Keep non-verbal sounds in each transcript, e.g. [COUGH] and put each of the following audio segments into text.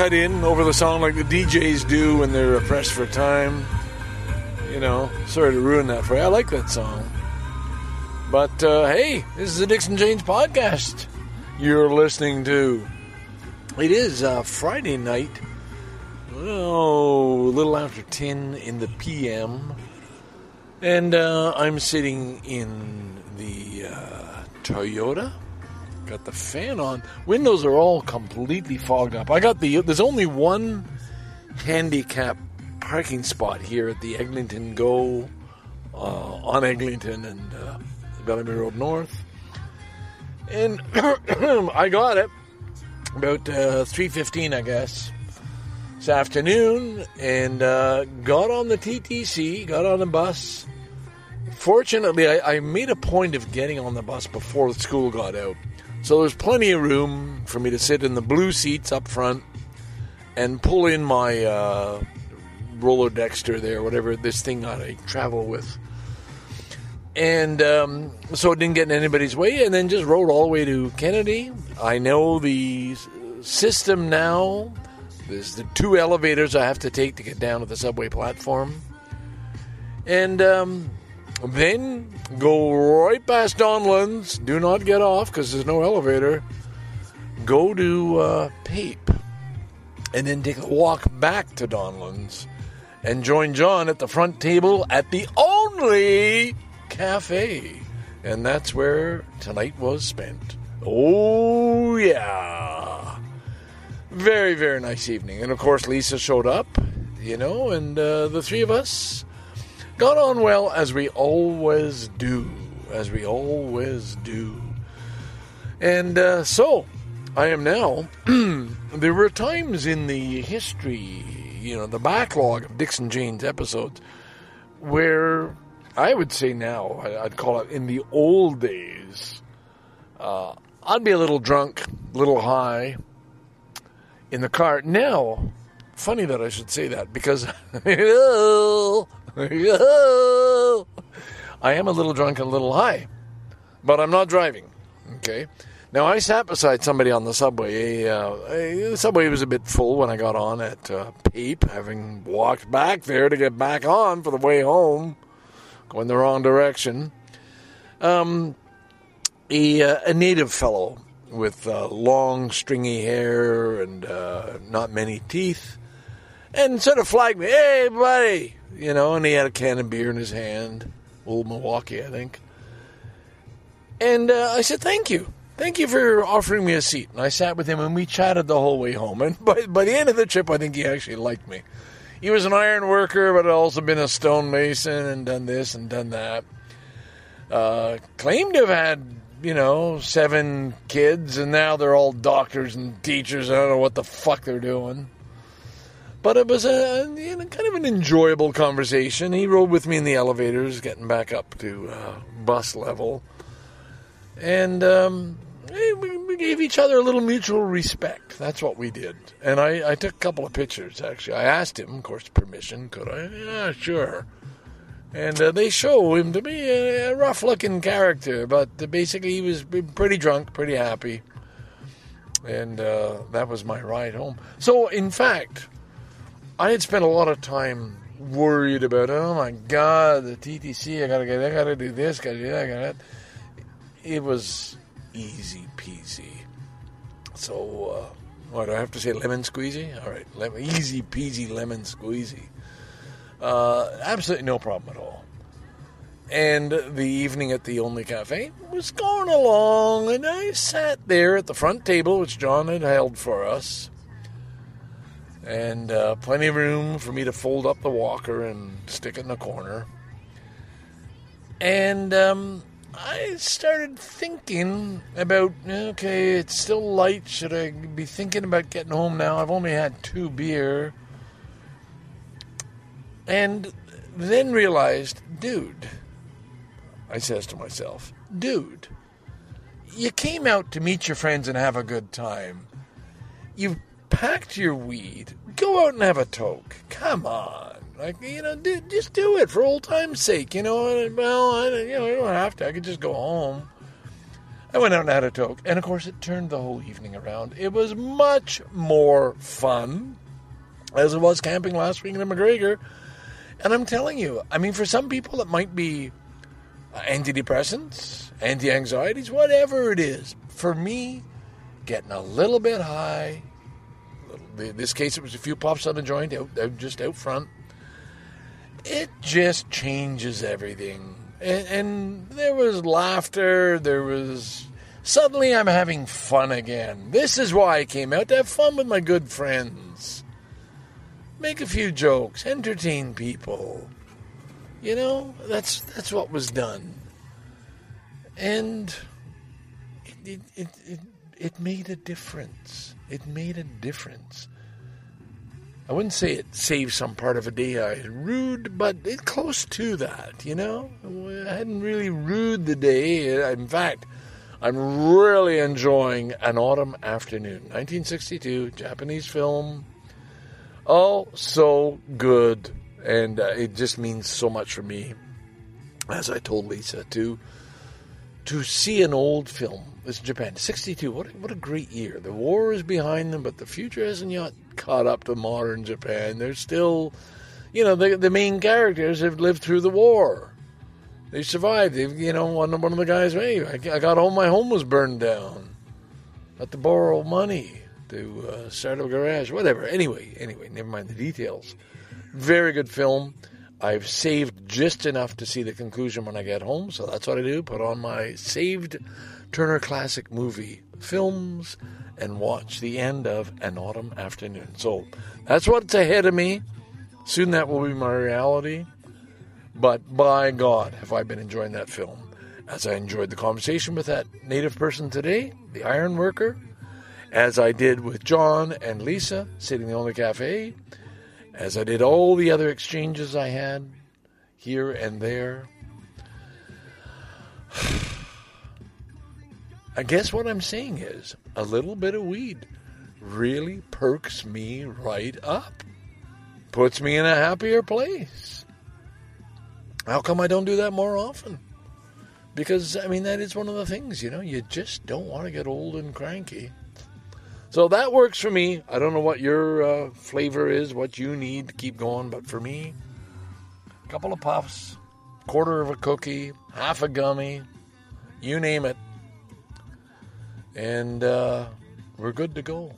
cut in over the song like the DJs do when they're pressed for time. You know, sorry to ruin that for you. I like that song. But uh, hey, this is the DicksnJanes podcast you're listening to. It is uh, Friday night. Oh, a little after 10 in the PM. And uh, I'm sitting in the uh, Toyota. Got the fan on. Windows are all completely fogged up. I got the. There's only one handicap parking spot here at the Eglinton Go uh, on Eglinton and uh, Bellamy Road North. And [CLEARS THROAT] I got it about uh, 3.15, I guess, this afternoon and uh, got on the TTC, got on the bus. Fortunately, I, I made a point of getting on the bus before school got out. So there's plenty of room for me to sit in the blue seats up front and pull in my uh, roller Dexter there, whatever this thing I travel with. And um, so it didn't get in anybody's way, and then just rode all the way to Kennedy. I know the system now. There's the two elevators I have to take to get down to the subway platform. And um, then go right past Donlands. Do not get off because there's no elevator. Go to uh, Pape. And then take a walk back to Donlands and join John at the front table at the only cafe. And that's where tonight was spent. Oh, yeah. Very, very nice evening. And of course, Lisa showed up, you know, and uh, the three of us got on well as we always do. As we always do. And uh, so, I am now. [CLEARS THROAT] there were times in the history, you know, the backlog of DicksnJanes' episodes, where I would say now, I'd call it in the old days, uh, I'd be a little drunk, a little high in the car. Now, funny that I should say that because [LAUGHS] [LAUGHS] I am a little drunk and a little high, but I'm not driving. Okay. Now I sat beside somebody on the subway. Uh, the subway was a bit full when I got on at uh, Pape, having walked back there to get back on for the way home, going the wrong direction. Um, a, uh, a native fellow with uh, long, stringy hair and uh, not many teeth, and sort of flagged me, "Hey, buddy," you know, and he had a can of beer in his hand, old Milwaukee, I think. And uh, I said, "Thank you, thank you for offering me a seat." And I sat with him, and we chatted the whole way home. And [LAUGHS] by by the end of the trip, I think he actually liked me. He was an iron worker, but had also been a stonemason and done this and done that. Uh, claimed to have had, you know, seven kids, and now they're all doctors and teachers. I don't know what the fuck they're doing. But it was a you know, kind of an enjoyable conversation. He rode with me in the elevators, getting back up to uh, bus level, and um, we, we gave each other a little mutual respect. That's what we did. And I, I took a couple of pictures. Actually, I asked him, of course, permission. Could I? Yeah, sure. And uh, they show him to be a, a rough-looking character, but uh, basically he was pretty drunk, pretty happy. and uh, that was my ride home. So, in fact, I had spent a lot of time worried about, oh my God, the TTC, I gotta get, I gotta do this, gotta do that, gotta. It was easy peasy. So, uh, what do I have to say? Lemon squeezy? All right, lemon, easy peasy lemon squeezy. Uh, absolutely no problem at all. And the evening at the Only Cafe was going along, and I sat there at the front table, which John had held for us, and uh, plenty of room for me to fold up the walker and stick it in the corner. And um, I started thinking about okay, it's still light. Should I be thinking about getting home now? I've only had two beer. And then realized, dude, I says to myself, dude, you came out to meet your friends and have a good time. You've packed your weed. Go out and have a toke. Come on. Like, you know, do, just do it for old time's sake. You know, well, I, you know, I don't have to. I could just go home. I went out and had a toke. And of course, it turned the whole evening around. It was much more fun as it was camping last week in the McGregor. And I'm telling you, I mean, for some people, it might be uh, antidepressants, anti anxieties, whatever it is. For me, getting a little bit high, in this case, it was a few puffs on the joint, out, out just out front. It just changes everything. And, and there was laughter, there was. Suddenly, I'm having fun again. This is why I came out to have fun with my good friends. Make a few jokes, entertain people. You know, that's that's what was done. And it it, it, it made a difference. It made a difference. I wouldn't say it saved some part of a day I rude, but close to that, you know? I hadn't really rued the day. In fact, I'm really enjoying An Autumn Afternoon. 1962, Japanese film. Oh, so good. And uh, it just means so much for me, as I told Lisa, to to see an old film. Japan, 62. What a, what a great year. The war is behind them, but the future hasn't yet caught up to modern Japan. They're still, you know, the, the main characters have lived through the war. They survived. They've, you know, one, one of the guys, hey, I, I got home, my home was burned down. Had to borrow money to uh, start a garage, whatever. Anyway, anyway, never mind the details. Very good film. I've saved just enough to see the conclusion when I get home, so that's what I do. Put on my saved Turner Classic Movie films and watch the end of An Autumn Afternoon. So that's what's ahead of me. Soon that will be my reality. But by God, have I been enjoying that film. As I enjoyed the conversation with that native person today, the iron worker, as I did with John and Lisa sitting in the only cafe, as I did all the other exchanges I had here and there. [SIGHS] I guess what I'm saying is a little bit of weed really perks me right up, puts me in a happier place. How come I don't do that more often? Because, I mean, that is one of the things, you know, you just don't want to get old and cranky. So that works for me. I don't know what your uh, flavor is, what you need to keep going, but for me, a couple of puffs, quarter of a cookie, half a gummy, you name it, and uh, we're good to go.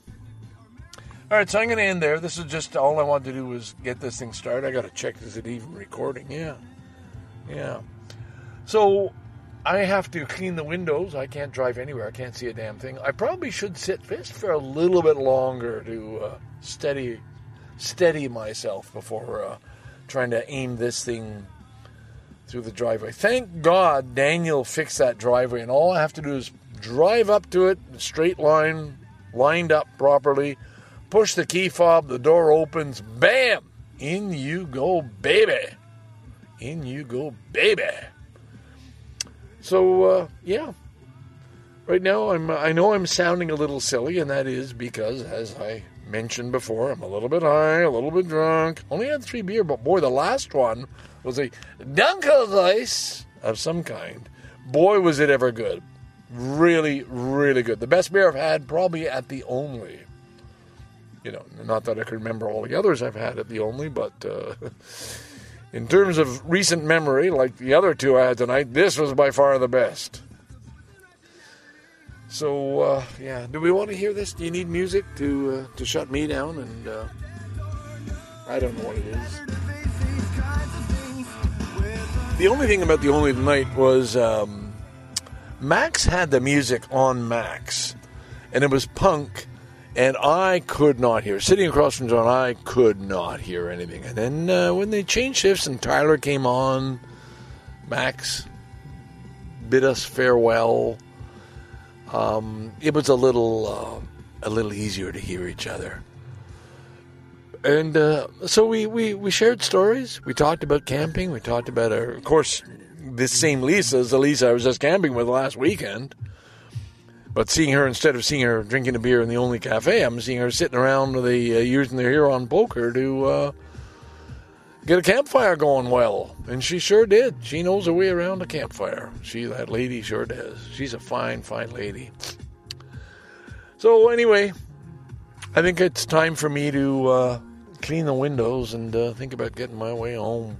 All right, so I'm going to end there. This is just all I wanted to do was get this thing started. I got to check is it even recording? Yeah, yeah. So I have to clean the windows. I can't drive anywhere. I can't see a damn thing. I probably should sit just for a little bit longer to uh, steady steady myself before uh, trying to aim this thing through the driveway. Thank God Daniel fixed that driveway, and all I have to do is drive up to it, straight line, lined up properly, push the key fob, the door opens, bam! In you go, baby. In you go, baby. So uh, yeah, right now I'm I know I'm sounding a little silly, and that is because, as I mentioned before, I'm a little bit high, a little bit drunk. Only had three beer, but boy, the last one was a Dunkelweiss of some kind. Boy, was it ever good! Really, really good. The best beer I've had probably at the Only. You know, not that I can remember all the others I've had at the Only, but uh, [LAUGHS] in terms of recent memory, like the other two I had tonight, this was by far the best. So uh, yeah, do we want to hear this? Do you need music to uh, to shut me down? And uh, I don't know what it is. The only thing about the only tonight was um, Max had the music on Max, and it was punk, and I could not hear. Sitting across from John, I could not hear anything. And then uh, when they changed shifts and Tyler came on, Max bid us farewell. Um, it was a little uh, a little easier to hear each other. And uh, so we, we, we shared stories. We talked about camping. We talked about, our, of course, this same Lisa is the Lisa I was just camping with last weekend. But seeing her, instead of seeing her drinking a beer in the only cafe, I'm seeing her sitting around with the, uh, using the Huron poker to uh, get a campfire going well. And she sure did. She knows her way around a campfire. She, that lady sure does. She's a fine, fine lady. So anyway, I think it's time for me to uh, clean the windows and uh, think about getting my way home.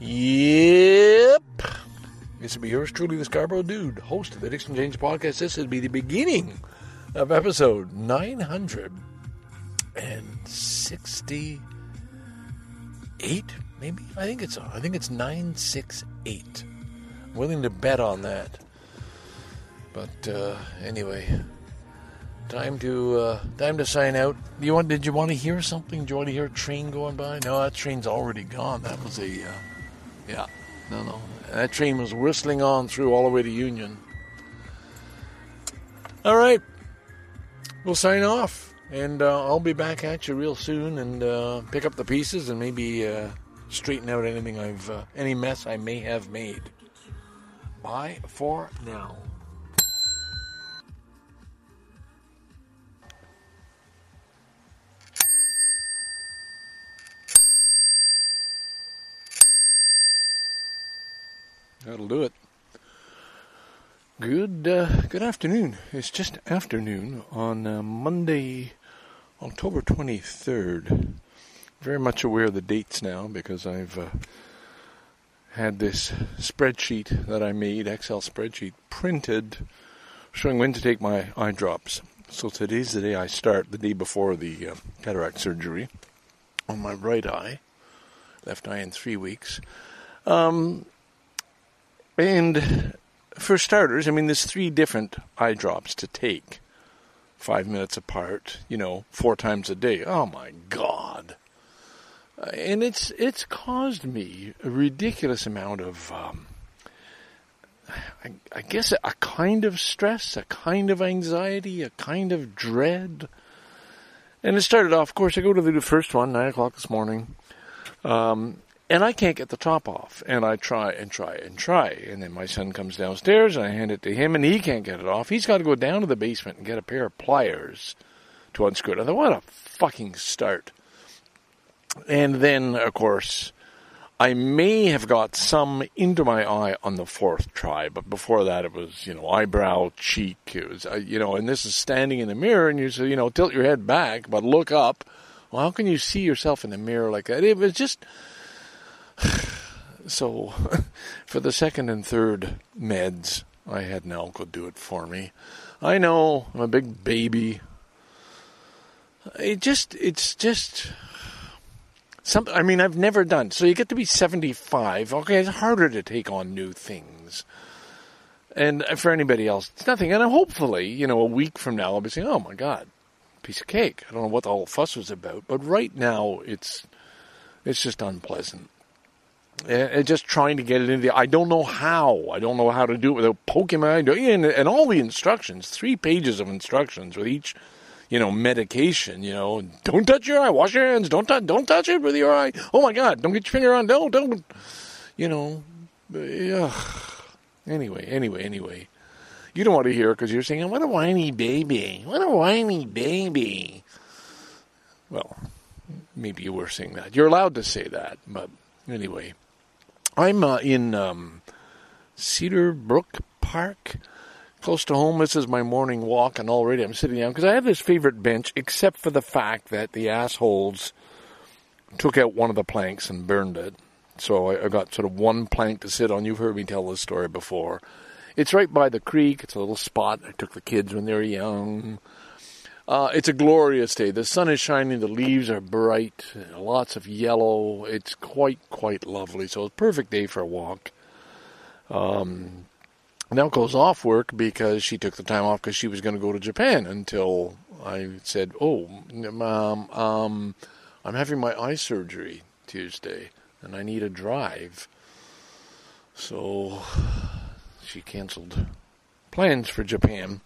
Yep. This will be yours truly, the Scarborough Dude, host of the DicksnJanes podcast. This will be the beginning of episode 968, maybe? I think it's I think it's 968. I'm willing to bet on that. But uh, anyway, time to uh, time to sign out. You want? Did you want to hear something? Do you want to hear a train going by? No, that train's already gone. That was a uh, yeah. No, no, that train was whistling on through all the way to Union. All right, we'll sign off, and uh, I'll be back at you real soon and uh, pick up the pieces and maybe uh, straighten out anything I've uh, any mess I may have made. Bye for now. That'll do it. Good, uh, good afternoon. It's just afternoon on uh, Monday, October twenty third. Very much aware of the dates now because I've uh, had this spreadsheet that I made, Excel spreadsheet, printed, showing when to take my eye drops. So today's the day I start, the day before the uh, cataract surgery on my right eye, left eye in three weeks. Um, and for starters, I mean, there's three different eye drops to take, five minutes apart. You know, four times a day. Oh my God! Uh, and it's it's caused me a ridiculous amount of, um, I, I guess, a kind of stress, a kind of anxiety, a kind of dread. And it started off. Of course, I go to the first one nine o'clock this morning. Um, and I can't get the top off. And I try and try and try. And then my son comes downstairs and I hand it to him and he can't get it off. He's got to go down to the basement and get a pair of pliers to unscrew it. I thought, what a fucking start. And then, of course, I may have got some into my eye on the fourth try, but before that it was, you know, eyebrow, cheek. It was, uh, you know, and this is standing in the mirror and you say, you know, tilt your head back, but look up. Well, how can you see yourself in the mirror like that? It was just, so [LAUGHS] for the second and third meds, I had Nalco do it for me. I know I'm a big baby. It just, it's just something. I mean, I've never done. So you get to be 75. Okay, it's harder to take on new things. And for anybody else, it's nothing. And hopefully, you know, a week from now, I'll be saying, "Oh my God, piece of cake." I don't know what the whole fuss was about, but right now, it's it's just unpleasant and just trying to get it in the. I don't know how. I don't know how to do it without eye. And, and all the instructions, three pages of instructions with each, you know, medication. You know, don't touch your eye. Wash your hands. Don't touch. Don't touch it with your eye. Oh my God! Don't get your finger on. Don't. Don't. You know. Yeah. Anyway. Anyway. Anyway. You don't want to hear because you're saying, "What a whiny baby! What a whiny baby!" Well, maybe you were saying that. You're allowed to say that, but anyway. I'm uh, in um, Cedar Brook Park, close to home. This is my morning walk, and already I'm sitting down because I have this favorite bench, except for the fact that the assholes took out one of the planks and burned it. So I, I got sort of one plank to sit on. You've heard me tell this story before. It's right by the creek. It's a little spot. I took the kids when they were young. Uh, it's a glorious day. The sun is shining. The leaves are bright. Lots of yellow. It's quite, quite lovely. So it's a perfect day for a walk. Um, now goes off work because she took the time off because she was going to go to Japan until I said, "Oh, mom, um, I'm having my eye surgery Tuesday and I need a drive." So she canceled plans for Japan,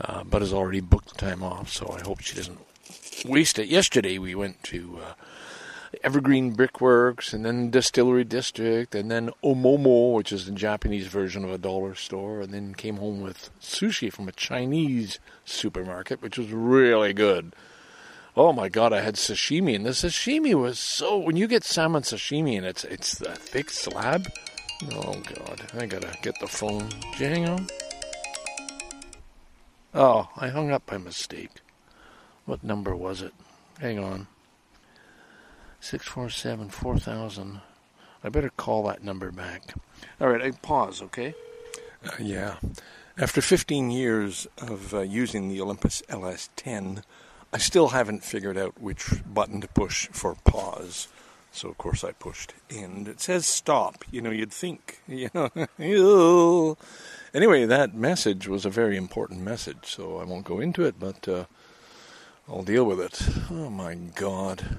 uh, but has already booked the time off. So I hope she doesn't waste it. Yesterday we went to uh, Evergreen Brickworks, and then Distillery District, and then Oomomo, which is the Japanese version of a dollar store, and then came home with sushi from a Chinese supermarket, which was really good. Oh my god, I had sashimi, and the sashimi was so. When you get salmon sashimi, and it's it's a thick slab. Oh god, I gotta get the phone. Did hang on? Oh, I hung up by mistake. What number was it? Hang on. 647 4000. I better call that number back. All right, I pause, okay? Uh, yeah. After 15 years of uh, using the Olympus LS10, I still haven't figured out which button to push for pause. So of course I pushed end. It says stop. You know, you'd think. [LAUGHS] You know. anyway, that message was a very important message, so I won't go into it, but uh, I'll deal with it. Oh my God.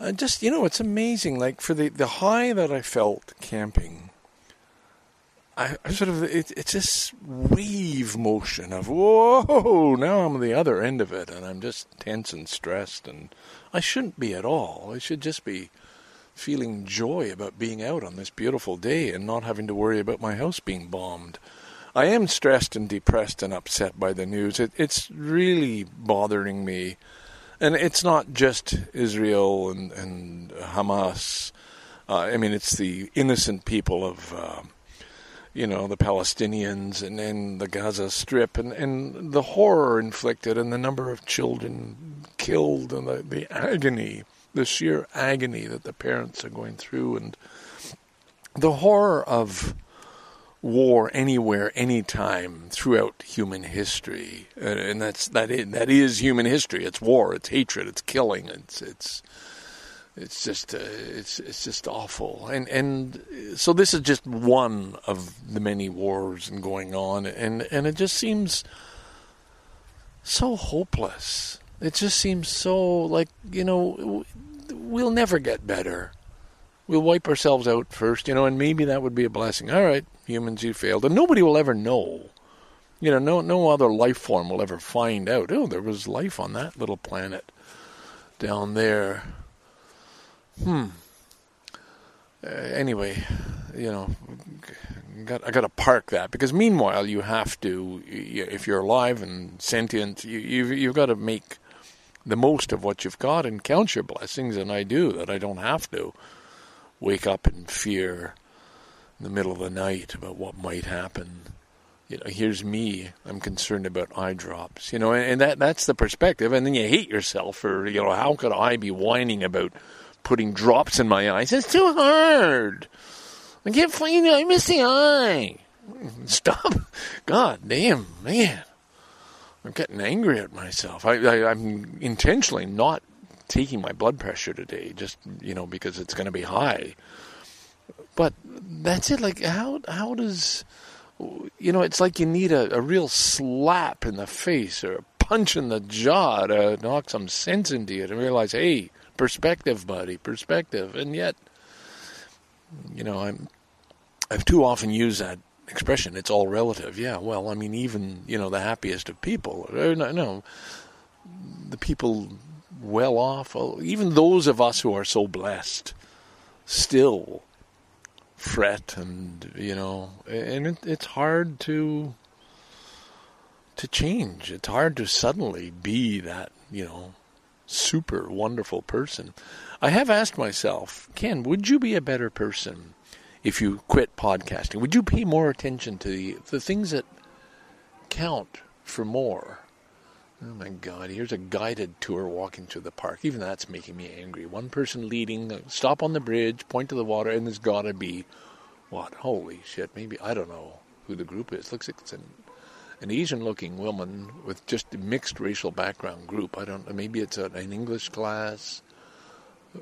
I just you know, it's amazing. Like for the the high that I felt camping, I, I sort of it, it's this wave motion of whoa. Now I'm on the other end of it, and I'm just tense and stressed, and I shouldn't be at all. I should just be feeling joy about being out on this beautiful day and not having to worry about my house being bombed. I am stressed and depressed and upset by the news. It, it's really bothering me. And it's not just Israel and, and Hamas. Uh, I mean, it's the innocent people of, uh, you know, the Palestinians and, and the Gaza Strip and, and the horror inflicted and the number of children killed and the, the agony, the sheer agony that the parents are going through and the horror of war anywhere, anytime throughout human history, uh, and that's that is, that is human history. It's war, it's hatred, it's killing, it's it's it's just uh, it's it's just awful. And and so this is just one of the many wars and going on, and and it just seems so hopeless. It just seems so like you know we'll never get better. We'll wipe ourselves out first, you know, and maybe that would be a blessing. All right, humans, you failed, and nobody will ever know. You know, no no other life form will ever find out. Oh, there was life on that little planet down there. Hmm. Uh, anyway, you know, got I got to park that because meanwhile you have to, if you're alive and sentient, you you've, you've got to make the most of what you've got and count your blessings, and I do that. I don't have to wake up in fear in the middle of the night about what might happen. You know, here's me. I'm concerned about eye drops. You know, and, and that that's the perspective. And then you hate yourself for you know how could I be whining about putting drops in my eyes? It's too hard. I can't find it. I miss the eye. Stop. God damn, man. I'm getting angry at myself. I, I, I'm intentionally not taking my blood pressure today, just you know because it's going to be high. But that's it. Like how how does you know? It's like you need a, a real slap in the face or a punch in the jaw to knock some sense into you to realize, hey, perspective, buddy, perspective. And yet, you know, I'm I've too often used that expression. It's all relative. Yeah. Well, I mean, even you know the happiest of people. No, no the people well off, oh, even those of us who are so blessed, still fret and you know, and it, it's hard to to change. It's hard to suddenly be that you know super wonderful person. I have asked myself, Ken, would you be a better person if you quit podcasting? Would you pay more attention to the the things that count for more? Oh my God! Here's a guided tour walking through the park. Even that's making me angry. One person leading, uh, stop on the bridge, point to the water, and there's got to be what? Holy shit! Maybe I don't know who the group is. Looks like it's an an Asian-looking woman with just a mixed racial background group. I don't. know. Maybe it's an English class.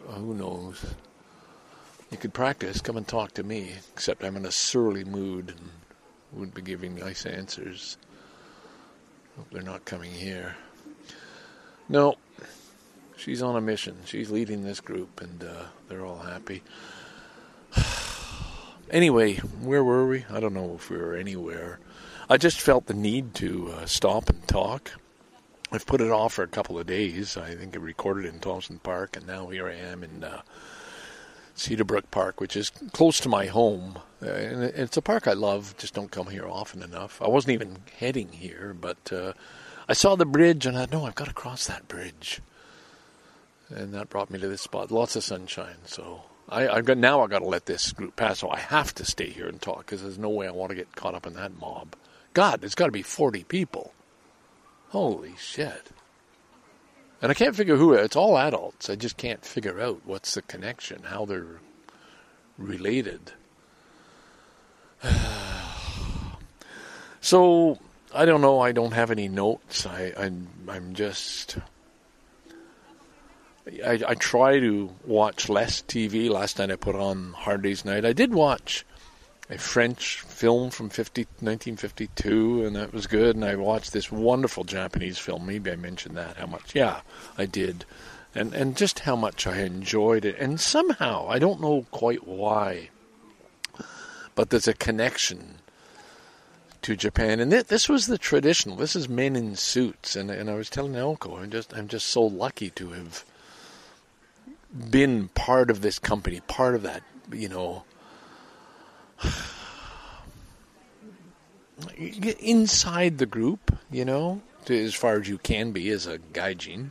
Uh, who knows? You could practice. Come and talk to me. Except I'm in a surly mood and wouldn't be giving nice answers. Hope they're not coming here. No, she's on a mission. She's leading this group, and uh, they're all happy. [SIGHS] anyway, where were we? I don't know if we were anywhere. I just felt the need to uh, stop and talk. I've put it off for a couple of days. I think I recorded in Thompson Park, and now here I am in uh, Cedarbrook Park, which is close to my home. Uh, and it's a park I love, just don't come here often enough. I wasn't even heading here, but uh, I saw the bridge, and I know I've got to cross that bridge. And that brought me to this spot. Lots of sunshine, so I, I've got now. I've got to let this group pass. So I have to stay here and talk because there's no way I want to get caught up in that mob. God, there's got to be 40 people. Holy shit! And I can't figure who. It's all adults. I just can't figure out what's the connection, how they're related. [SIGHS] so I don't know. I don't have any notes. I, I'm I'm just. I, I try to watch less TV. Last night I put on Hard Day's Night. I did watch a French film from 50, 1952, and that was good. And I watched this wonderful Japanese film. Maybe I mentioned that. How much? Yeah, I did. And and just how much I enjoyed it. And somehow I don't know quite why, but there's a connection to Japan. And th- this was the traditional. This is men in suits. And and I was telling Elko, I'm just I'm just so lucky to have been part of this company, part of that, you know, [SIGHS] inside the group, you know, to, as far as you can be as a gaijin,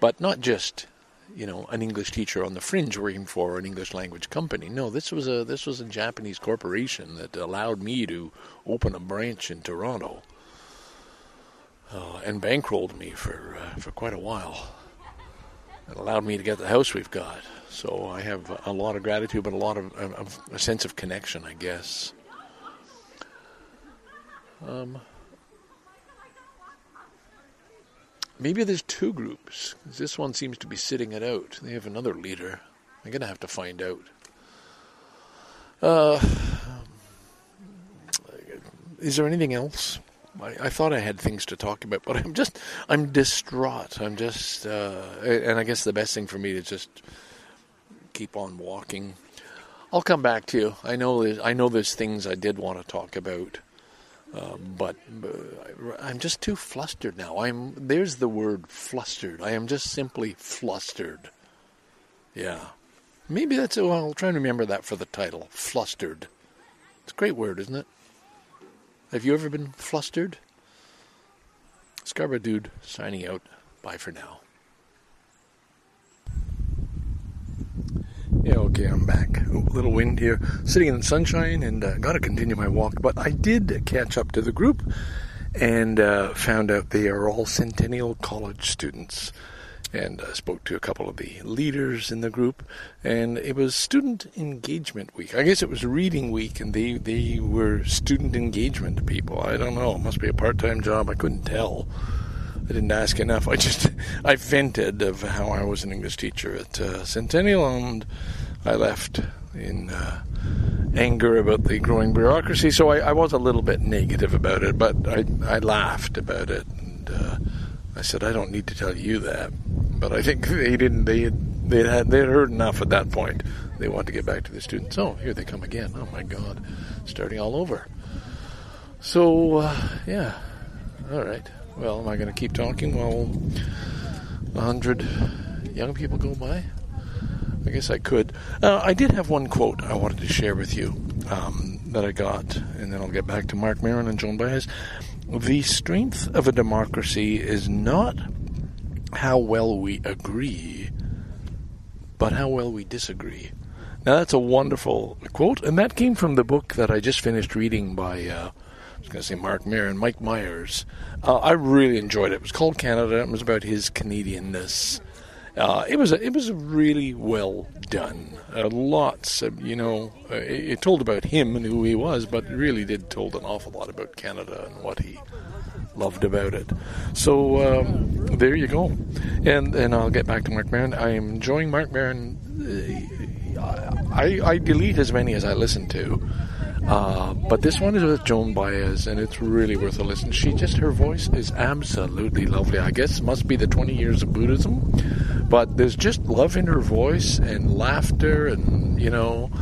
but not just, you know, an English teacher on the fringe working for an English language company. No, this was a this was a Japanese corporation that allowed me to open a branch in Toronto. Uh, and bankrolled me for uh, for quite a while. It allowed me to get the house we've got. So I have a lot of gratitude, but a lot of, a sense of connection, I guess. Um, maybe there's two groups. This one seems to be sitting it out. They have another leader. I'm gonna have to find out. Uh, is there anything else? I, I thought I had things to talk about, but I'm just I'm distraught. I'm just, uh, and I guess the best thing for me to just keep on walking. I'll come back to you. I know there's, I know there's things I did want to talk about, uh, but I'm just too flustered now. I'm there's the word flustered. I am just simply flustered. Yeah, maybe that's. Well, I'll try and remember that for the title. Flustered. It's a great word, isn't it? Have you ever been flustered? Scarborough Dude signing out. Bye for now. Yeah, okay, I'm back. A little wind here, sitting in the sunshine, and uh, got to continue my walk. But I did catch up to the group and uh, found out they are all Centennial College students. And uh, spoke to a couple of the leaders in the group, and it was Student Engagement Week. I guess it was Reading Week, and they they were student engagement people. I don't know. It must be a part time job. I couldn't tell. I didn't ask enough. I just [LAUGHS] I vented of how I was an English teacher at uh, Centennial, and I left in uh, anger about the growing bureaucracy. So I, I was a little bit negative about it, but I I laughed about it, and uh, I said I don't need to tell you that. But I think they didn't. They had they had they had heard enough at that point. They wanted to get back to the students. Oh, here they come again. Oh my God, starting all over. So uh, yeah, all right. Well, am I going to keep talking while a hundred young people go by? I guess I could. Uh, I did have one quote I wanted to share with you um, that I got, and then I'll get back to Mark Maron and Joan Baez. The strength of a democracy is not how well we agree, but how well we disagree. Now that's a wonderful quote, and that came from the book that I just finished reading by. Uh, I was going to say Mark Maron, Mike Myers. Uh, I really enjoyed it. It was called Canada. It was about his Canadianness. Uh, it was a, it was really well done. Uh, lots of you know, uh, it, it told about him and who he was, but really did told an awful lot about Canada and what he loved about it. So um, there you go. And and I'll get back to Mark Maron. I am enjoying Mark Maron. Uh, I, I delete as many as I listen to. Uh, but this one is with Joan Baez, and it's really worth a listen. She just, her voice is absolutely lovely. I guess must be the 20 years of Buddhism, but there's just love in her voice and laughter, and, you know,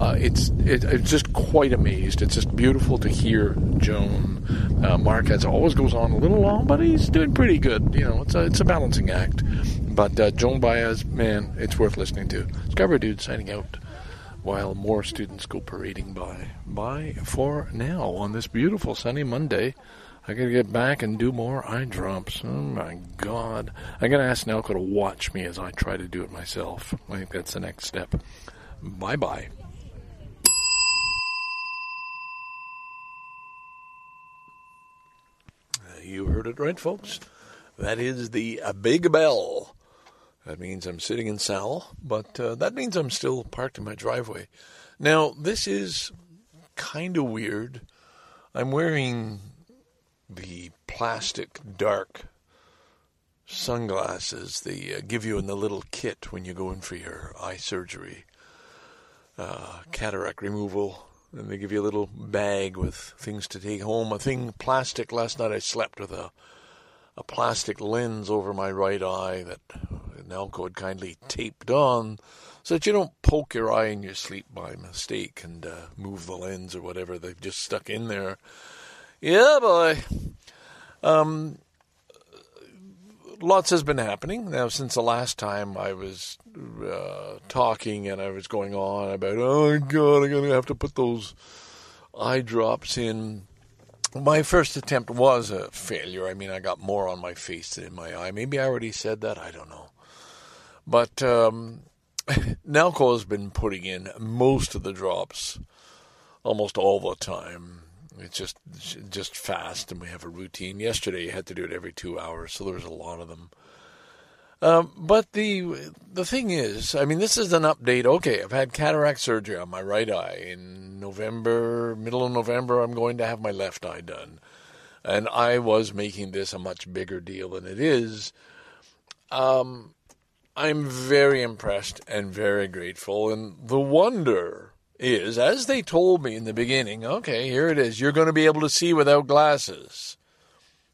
uh, it's it, it's just quite amazed. It's just beautiful to hear Joan. Uh, as always, goes on a little long, but he's doing pretty good. You know, it's a, it's a balancing act. But uh, Joan Baez, man, it's worth listening to. Scarborough Dude signing out while more students go parading by. Bye for now on this beautiful sunny Monday. I gotta get back and do more eye drops. Oh my god. I gotta ask Nelko to watch me as I try to do it myself. I think that's the next step. Bye bye. You heard it right, folks. That is the uh, Big Bell. That means I'm sitting in Sal, but uh, that means I'm still parked in my driveway. Now, this is kind of weird. I'm wearing the plastic dark sunglasses they uh, give you in the little kit when you go in for your eye surgery, uh, cataract removal. And they give you a little bag with things to take home. A thing, plastic. Last night I slept with a a plastic lens over my right eye that Nelco had kindly taped on so that you don't poke your eye in your sleep by mistake and uh, move the lens or whatever they've just stuck in there. Yeah, boy. Um, lots has been happening now since the last time I was uh, talking and I was going on about, oh god, I'm going to have to put those eye drops in. My first attempt was a failure. I mean, I got more on my face than in my eye. Maybe I already said that. I don't know. But um, [LAUGHS] Nalco has been putting in most of the drops almost all the time. It's just just fast, and we have a routine. Yesterday, you had to do it every two hours, so there was a lot of them. Um, but the the thing is, I mean, this is an update. Okay, I've had cataract surgery on my right eye. In November, middle of November, I'm going to have my left eye done, and I was making this a much bigger deal than it is. Um, I'm very impressed and very grateful, and the wonder is, as they told me in the beginning, okay, here it is. You're going to be able to see without glasses.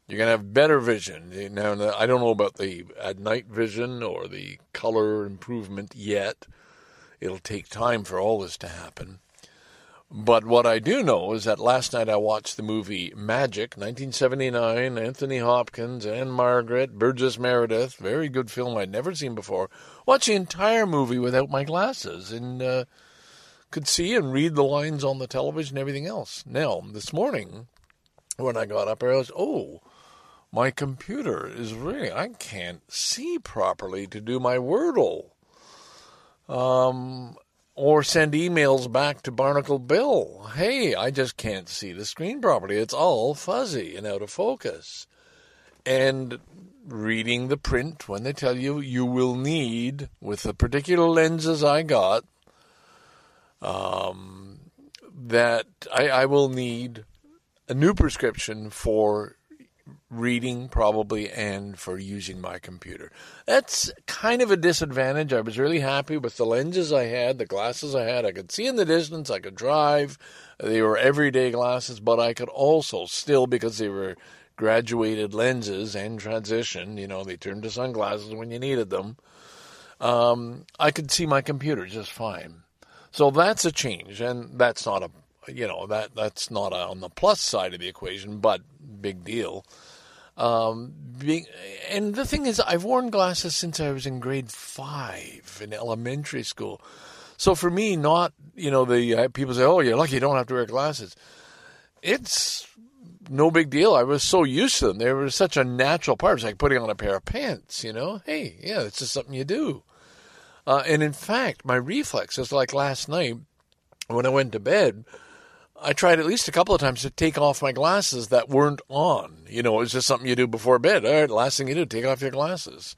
You're going to have better vision. Now, I don't know about the at night vision or the color improvement yet. It'll take time for all this to happen. But what I do know is that last night I watched the movie Magic, 1979, Anthony Hopkins and Margaret, Burgess Meredith. Very good film I'd never seen before. Watched the entire movie without my glasses and uh, could see and read the lines on the television and everything else. Now, this morning, when I got up, I was, oh, my computer is really, I can't see properly to do my Wordle. Um, or send emails back to Barnacle Bill. Hey, I just can't see the screen properly. It's all fuzzy and out of focus. And reading the print when they tell you you will need, with the particular lenses I got, um, that I, I will need a new prescription for reading probably and for using my computer. That's kind of a disadvantage. I was really happy with the lenses I had, the glasses I had. I could see in the distance, I could drive. They were everyday glasses, but I could also still, because they were graduated lenses and transition, you know, they turned to sunglasses when you needed them. Um, I could see my computer just fine. So that's a change, and that's not a you know that that's not on the plus side of the equation, but big deal. Um, being, and the thing is, I've worn glasses since I was in grade five in elementary school. So for me, not you know the uh, people say, "Oh, you're lucky you don't have to wear glasses." It's no big deal. I was so used to them; they were such a natural part. It's like putting on a pair of pants. You know, hey, yeah, it's just something you do. Uh, and in fact, my reflexes, like last night when I went to bed, I tried at least a couple of times to take off my glasses that weren't on. You know, it was just something you do before bed. All right, last thing you do, take off your glasses.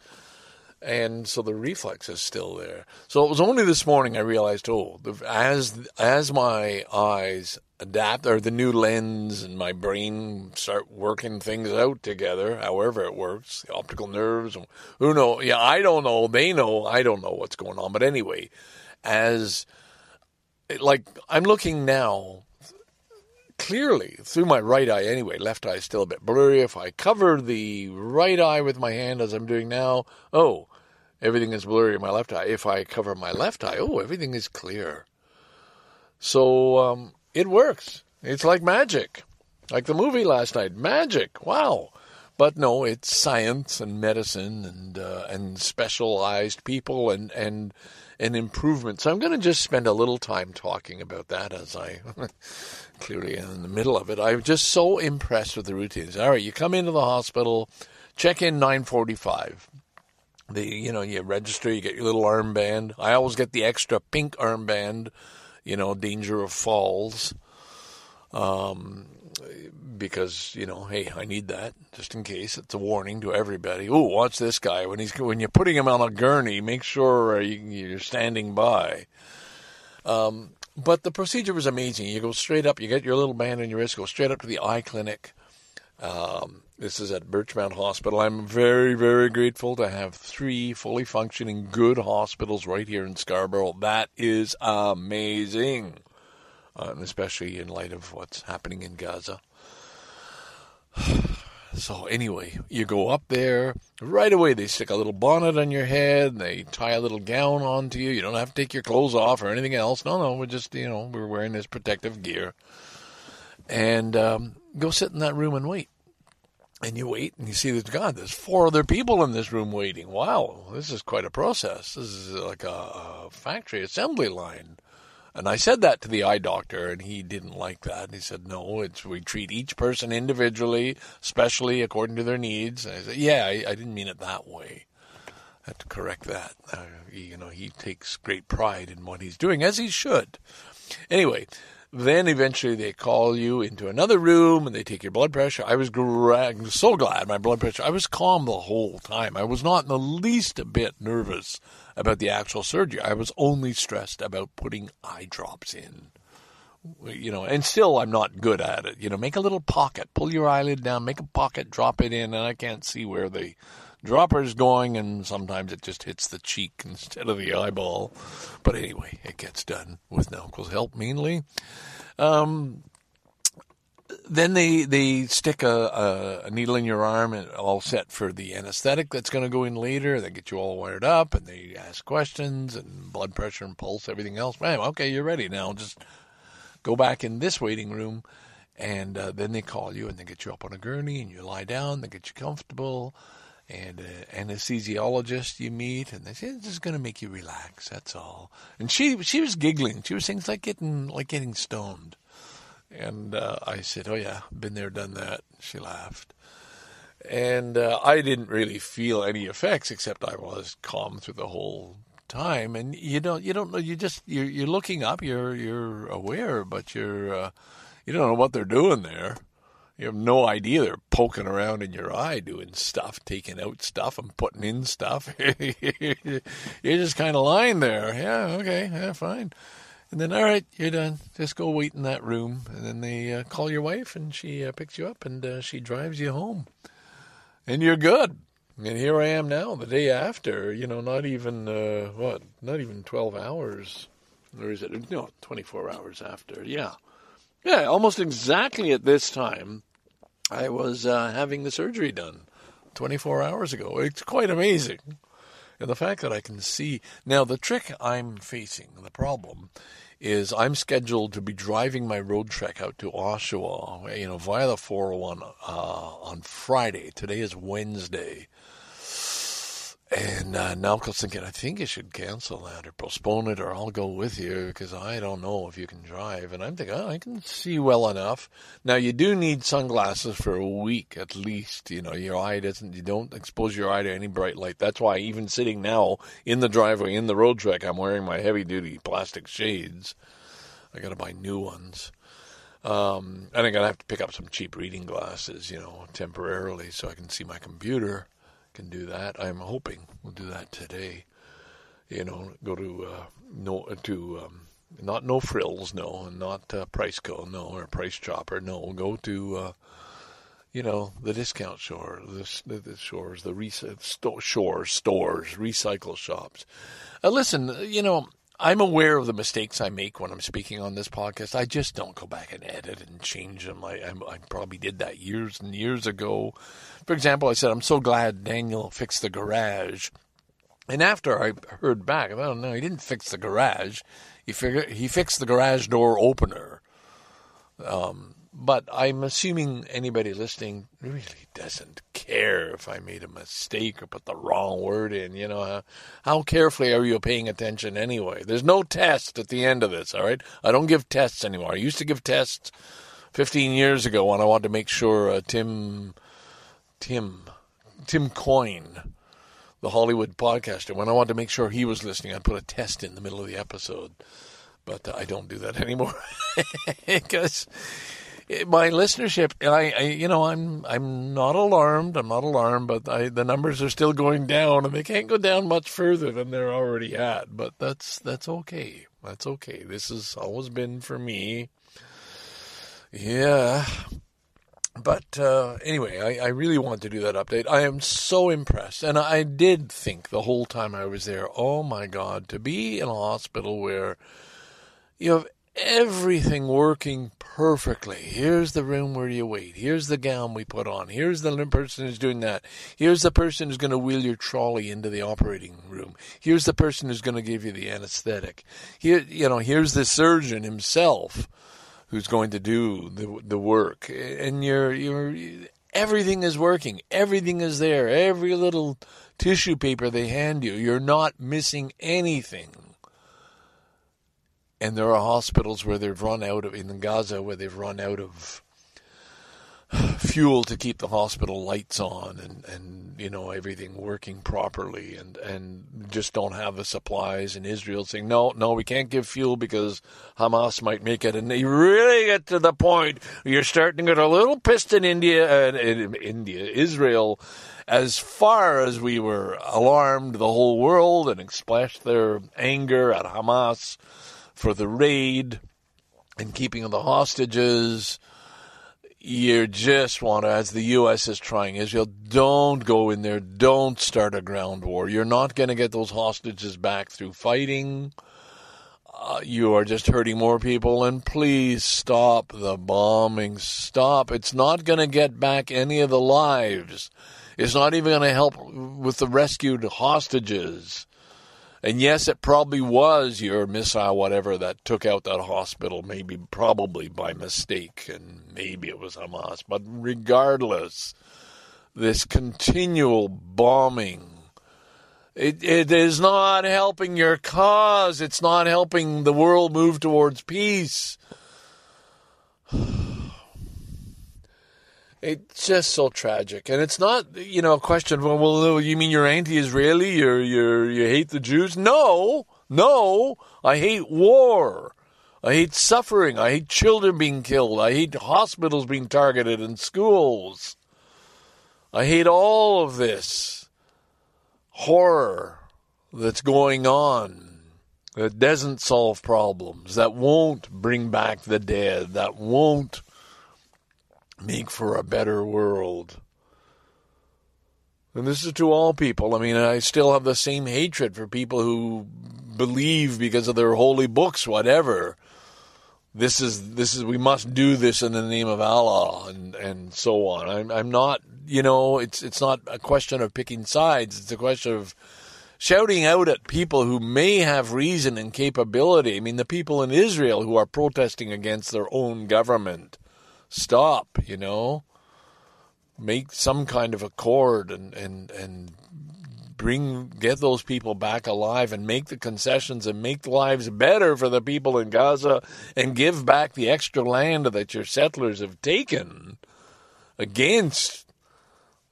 And so the reflex is still there. So it was only this morning I realized, oh, as as my eyes adapt, or the new lens and my brain start working things out together, however it works, the optical nerves, who know? Yeah, I don't know. They know. I don't know what's going on. But anyway, as like I'm looking now clearly through my right eye anyway. Left eye is still a bit blurry. If I cover the right eye with my hand as I'm doing now, oh, everything is blurry in my left eye. If I cover my left eye, oh, everything is clear. So um, it works. It's like magic, like the movie last night. Magic. Wow. But no, it's science and medicine and uh, and specialized people and and and improvement. So I'm going to just spend a little time talking about that as I [LAUGHS] clearly am in the middle of it. I'm just so impressed with the routines. All right, you come into the hospital, check in 9:45. The you know you register, you get your little armband. I always get the extra pink armband, you know, danger of falls. Um, because you know, hey, I need that just in case. It's a warning to everybody. Oh, watch this guy when he's when you're putting him on a gurney. Make sure uh, you, you're standing by. Um, but the procedure was amazing. You go straight up. You get your little band on your wrist. Go straight up to the eye clinic. Um, this is at Birchmount Hospital. I'm very, very grateful to have three fully functioning good hospitals right here in Scarborough. That is amazing, and especially in light of what's happening in Gaza. [SIGHS] So anyway, you go up there right away. They stick a little bonnet on your head. They tie a little gown onto you. You don't have to take your clothes off or anything else. No, no, we're just you know we're wearing this protective gear, and um, go sit in that room and wait. And you wait, and you see that God, there's four other people in this room waiting. Wow, this is quite a process. This is like a, a factory assembly line. And I said that to the eye doctor, and he didn't like that. He said, "No, it's we treat each person individually, especially according to their needs." And I said, "Yeah, I, I didn't mean it that way." I had to correct that. Uh, you know, he takes great pride in what he's doing, as he should. Anyway, then eventually they call you into another room and they take your blood pressure. I was gra- so glad my blood pressure. I was calm the whole time. I was not in the least a bit nervous about the actual surgery. I was only stressed about putting eye drops in. You know, and still I'm not good at it. You know, make a little pocket, pull your eyelid down, make a pocket, drop it in, and I can't see where the dropper's going, and sometimes it just hits the cheek [LAUGHS] instead of the eyeball. But anyway, it gets done with Naoko's help mainly. Um, then they they stick a, a, a needle in your arm and all set for the anesthetic that's going to go in later. They get you all wired up and they ask questions and blood pressure and pulse, everything else. Wow, okay, you're ready now. Just go back in this waiting room, and uh, then they call you and they get you up on a gurney and you lie down. They get you comfortable, and uh, anesthesiologist you meet, and they say this is going to make you relax. That's all. And she she was giggling. She was saying it's like getting like getting stoned. And uh, I said, "Oh yeah, been there, done that." She laughed, and uh, I didn't really feel any effects except I was calm through the whole time. And you don't, you don't know. You just you're you're looking up. You're you're aware, but you're uh, you don't know what they're doing there. You have no idea they're poking around in your eye, doing stuff, taking out stuff, and putting in stuff. [LAUGHS] you're just kind of lying there. Yeah, okay, yeah, fine. And then, all right, you're done. Just go wait in that room. And then they uh, call your wife, and she uh, picks you up, and uh, she drives you home. And you're good. And here I am now, the day after. You know, not even uh, what? Not even twelve hours, or is it? No, twenty-four hours after. Yeah, yeah, almost exactly at this time, I was uh, having the surgery done. Twenty-four hours ago. It's quite amazing. And the fact that I can see now, the trick I'm facing, the problem, is I'm scheduled to be driving my road trek out to Oshawa, you know, via the 401 uh, on Friday. Today is Wednesday. And uh, now I'm thinking, I think you should cancel that or postpone it, or I'll go with you because I don't know if you can drive. And I'm thinking, oh, I can see well enough. Now you do need sunglasses for a week at least. You know, your eye doesn't. You don't expose your eye to any bright light. That's why even sitting now in the driveway in the road trek, I'm wearing my heavy duty plastic shades. I got to buy new ones. Um, and I'm gonna have to pick up some cheap reading glasses, you know, temporarily, so I can see my computer. Can do that. I'm hoping we'll do that today. You know, go to uh, no to um, not no frills, no, and not uh, Priceco, no, or Price Chopper, no. Go to uh, you know the discount store, the, the, the rec- sto- stores, recycle shops. Uh, listen, you know, I'm aware of the mistakes I make when I'm speaking on this podcast. I just don't go back and edit and change them. I, I, I probably did that years and years ago. For example, I said, I'm so glad Daniel fixed the garage. And after I heard back, I don't know, he didn't fix the garage. He figured he fixed the garage door opener. Um, but I'm assuming anybody listening really doesn't care if I made a mistake or put the wrong word in. You know, how, how carefully are you paying attention anyway? There's no test at the end of this, all right? I don't give tests anymore. I used to give tests 15 years ago when I wanted to make sure uh, Tim, Tim, Tim Coyne, the Hollywood podcaster, when I wanted to make sure he was listening, I'd put a test in the middle of the episode. But uh, I don't do that [LAUGHS] anymore because my listenership, I, I, you know, I'm I'm not alarmed. I'm not alarmed, but I, the numbers are still going down, and they can't go down much further than they're already at. But that's that's okay. That's okay. This has always been for me. Yeah. But uh, anyway, I, I really want to do that update. I am so impressed. And I did think the whole time I was there, oh my God, to be in a hospital where you have everything working perfectly. Here's the room where you wait. Here's the gown we put on. Here's the person who's doing that. Here's the person who's going to wheel your trolley into the operating room. Here's the person who's going to give you the anesthetic. Here, you know, here's the surgeon himself who's going to do the the work. And you're you're everything is working. Everything is there. Every little tissue paper they hand you, you're not missing anything and there are hospitals where they've run out of in Gaza where they've run out of [SIGHS] fuel to keep the hospital lights on and, and you know everything working properly and, and just don't have the supplies. And Israel saying no no we can't give fuel because Hamas might make it. And they really get to the point. You're starting to get a little pissed in India uh, and in India Israel as far as we were alarmed the whole world and expressed their anger at Hamas for the raid and keeping of the hostages. You just want to, as the U.S. is trying, Israel, don't go in there. Don't start a ground war. You're not going to get those hostages back through fighting. Uh, you are just hurting more people. And please stop the bombing. Stop. It's not going to get back any of the lives. It's not even going to help with the rescued hostages. And yes, it probably was your missile, whatever, that took out that hospital, maybe probably by mistake, and maybe it was Hamas. But regardless, this continual bombing, it, it is not helping your cause. It's not helping the world move towards peace. It's just so tragic, and it's not you know a question. Well, well you mean you're anti-Israeli? You're you're you hate the Jews? No, no. I hate war. I hate suffering. I hate children being killed. I hate hospitals being targeted and schools. I hate all of this horror that's going on that doesn't solve problems, that won't bring back the dead, that won't make for a better world. And this is to all people. I mean, I still have the same hatred for people who believe because of their holy books, whatever. This is this is we must do this in the name of Allah and and so on. I'm I'm not you know it's it's not a question of picking sides. It's a question of shouting out at people who may have reason and capability. I mean, the people in Israel who are protesting against their own government stop, you know, make some kind of accord and, and, and bring get those people back alive and make the concessions and make lives better for the people in Gaza and give back the extra land that your settlers have taken against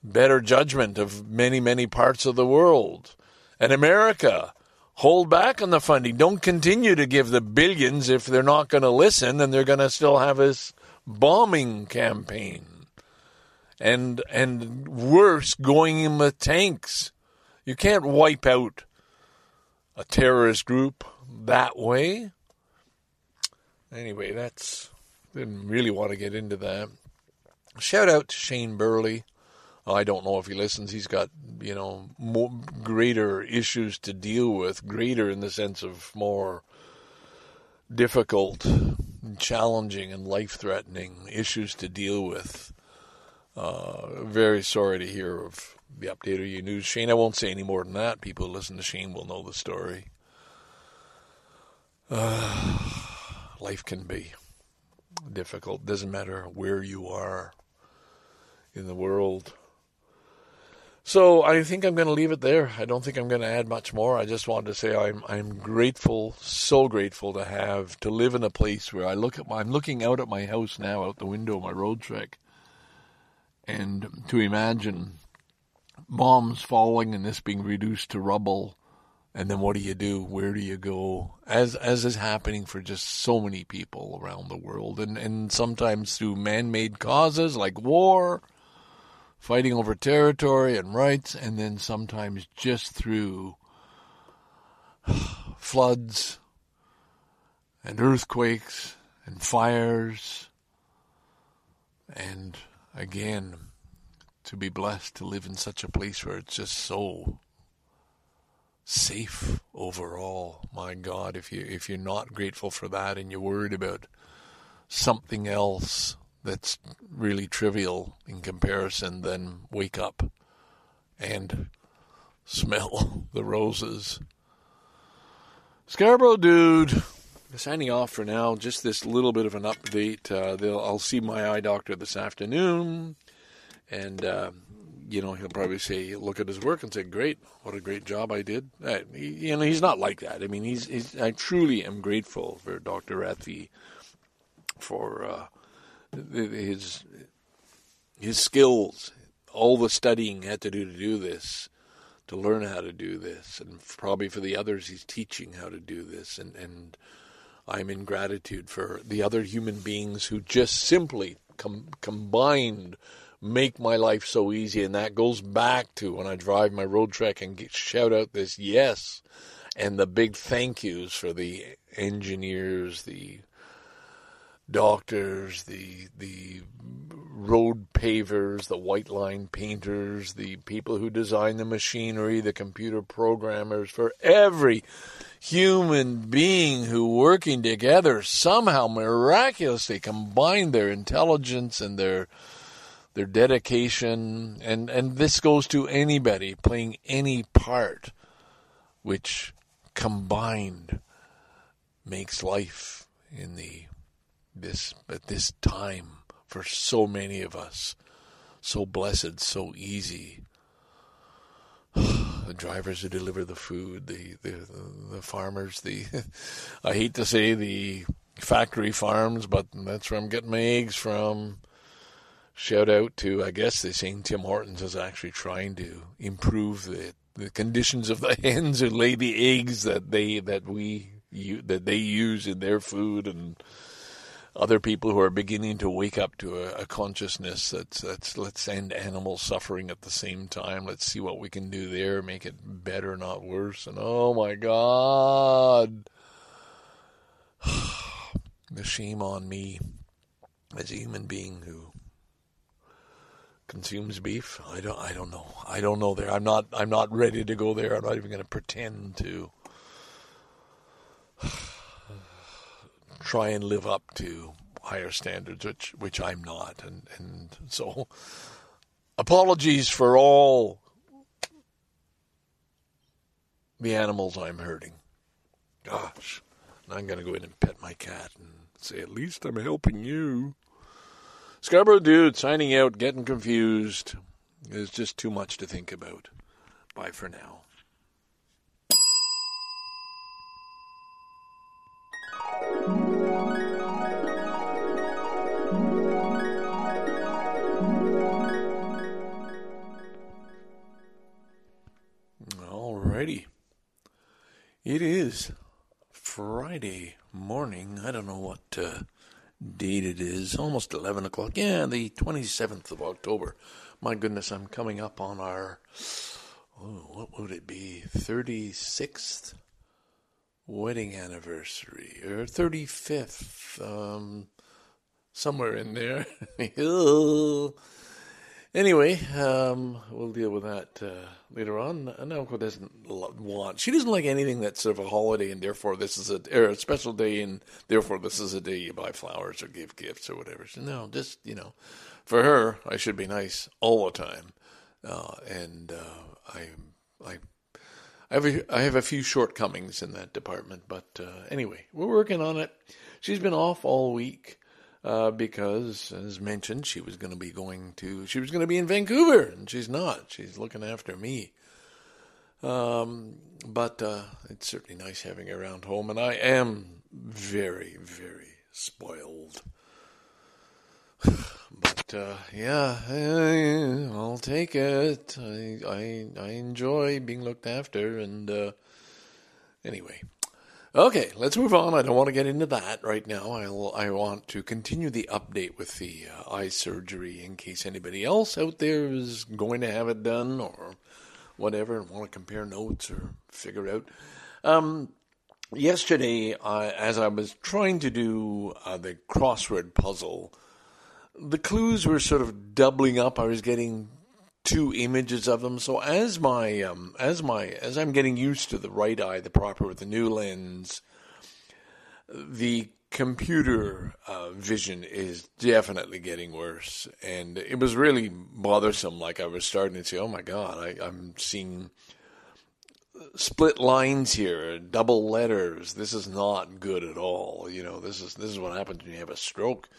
better judgment of many many parts of the world. And America hold back on the funding. Don't continue to give the billions. If they're not going to listen and they're going to still have this bombing campaign and and worse going in with tanks you can't wipe out a terrorist group that way. Anyway, that's didn't really want to get into that. Shout out to Shane Burley. I don't know if he listens. He's got you know more, greater issues to deal with, greater in the sense of more difficult, challenging, and life-threatening issues to deal with. Uh, very sorry to hear of the update of your news, Shane. I won't say any more than that. People who listen to Shane will know the story. Uh, life can be difficult. Doesn't matter where you are in the world. So I think I'm going to leave it there. I don't think I'm going to add much more. I just wanted to say I'm I'm grateful, so grateful to have to live in a place where I look at my I'm looking out at my house now, out the window of my road trek, and to imagine bombs falling and this being reduced to rubble and then what do you do where do you go as as is happening for just so many people around the world and and sometimes through man-made causes like war fighting over territory and rights and then sometimes just through [SIGHS] floods and earthquakes and fires and again to be blessed to live in such a place where it's just so safe overall. My God, if you if you're not grateful for that and you're worried about something else that's really trivial in comparison, then wake up and smell [LAUGHS] the roses. Scarborough dude. Signing off for now. Just this little bit of an update. Uh, I'll see my eye doctor this afternoon and uh, you know he'll probably say look at his work and say great what a great job i did uh, he, you know he's not like that i mean he's, he's i truly am grateful for dr rathie for uh, his his skills all the studying he had to do to do this to learn how to do this and probably for the others he's teaching how to do this and and i'm in gratitude for the other human beings who just simply com- combined make my life so easy. And that goes back to when I drive my road trek and get, shout out this yes and the big thank yous for the engineers, the doctors, the the road pavers, the white line painters, the people who design the machinery, the computer programmers, for every human being who working together somehow miraculously combine their intelligence and their their dedication, and, and this goes to anybody playing any part, which combined makes life in the this at this time for so many of us so blessed, so easy. [SIGHS] the drivers who deliver the food, the the the farmers, the [LAUGHS] I hate to say the factory farms, but that's where I'm getting my eggs from shout out to I guess they're Tim Hortons is actually trying to improve the the conditions of the [LAUGHS] hens who lay the eggs that they that we that they use in their food and other people who are beginning to wake up to a, a consciousness that's that's let's end animal suffering at the same time. Let's see what we can do there, make it better, not worse. And oh my God, [SIGHS] the shame on me as a human being who consumes beef. I don't. I don't know. I don't know there. I'm not. I'm not ready to go there. I'm not even going to pretend to [SIGHS] [SIGHS] try and live up to higher standards, which which I'm not. And and so, apologies for all the animals I'm hurting. Gosh, and I'm going to go in and pet my cat and say, at least I'm helping you. Scarborough dude signing out, getting confused. There's just too much to think about. Bye for now. It is Friday morning. I don't know what uh, date it is. Almost 11 o'clock. Yeah, the 27th of October. My goodness, I'm coming up on our, oh, what would it be? 36th wedding anniversary or 35th. Um, somewhere in there. [LAUGHS] Anyway, um, we'll deal with that uh, later on. And Naoko doesn't want. She doesn't like anything that's sort of a holiday, and therefore this is a, a special day, and therefore this is a day you buy flowers or give gifts or whatever. So no, just you know, for her, I should be nice all the time, uh, and uh, I, I, I have a, I have a few shortcomings in that department, but uh, anyway, we're working on it. She's been off all week uh, because, as mentioned, she was going to be going to, she was going to be in Vancouver, and she's not. She's looking after me. Um, but uh, it's certainly nice having her around home, and I am very, very spoiled. [SIGHS] But uh, yeah, eh, I'll take it. I, I I enjoy being looked after, and uh, anyway, Okay, let's move on. I don't want to get into that right now. I'll, I want to continue the update with the uh, eye surgery in case anybody else out there is going to have it done or whatever and want to compare notes or figure out. Um, yesterday, uh, as I was trying to do uh, the crossword puzzle, the clues were sort of doubling up. I was getting two images of them. So as my um, as my as I'm getting used to the right eye, the proper with the new lens, the computer uh, vision is definitely getting worse, and it was really bothersome. Like I was starting to say, "Oh my God, I, I'm seeing." split lines here, double letters. This is not good at all. You know, this is this is what happens when you have a stroke.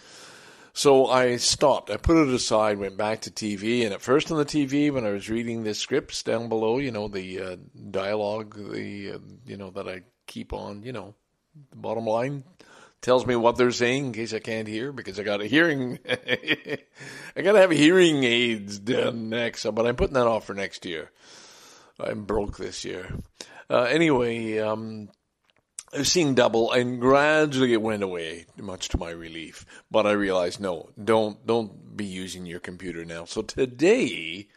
So I stopped. I put it aside, went back to TV, and at first on the TV, when I was reading the scripts down below, you know, the uh, dialogue, the uh, you know that I keep on, you know, the bottom line tells me what they're saying in case I can't hear because I got a hearing. [LAUGHS] I got to have hearing aids done next, but I'm putting that off for next year. I'm broke this year. Uh, anyway, um, seeing double, and gradually it went away, much to my relief. But I realized, no, don't don't be using your computer now. So today,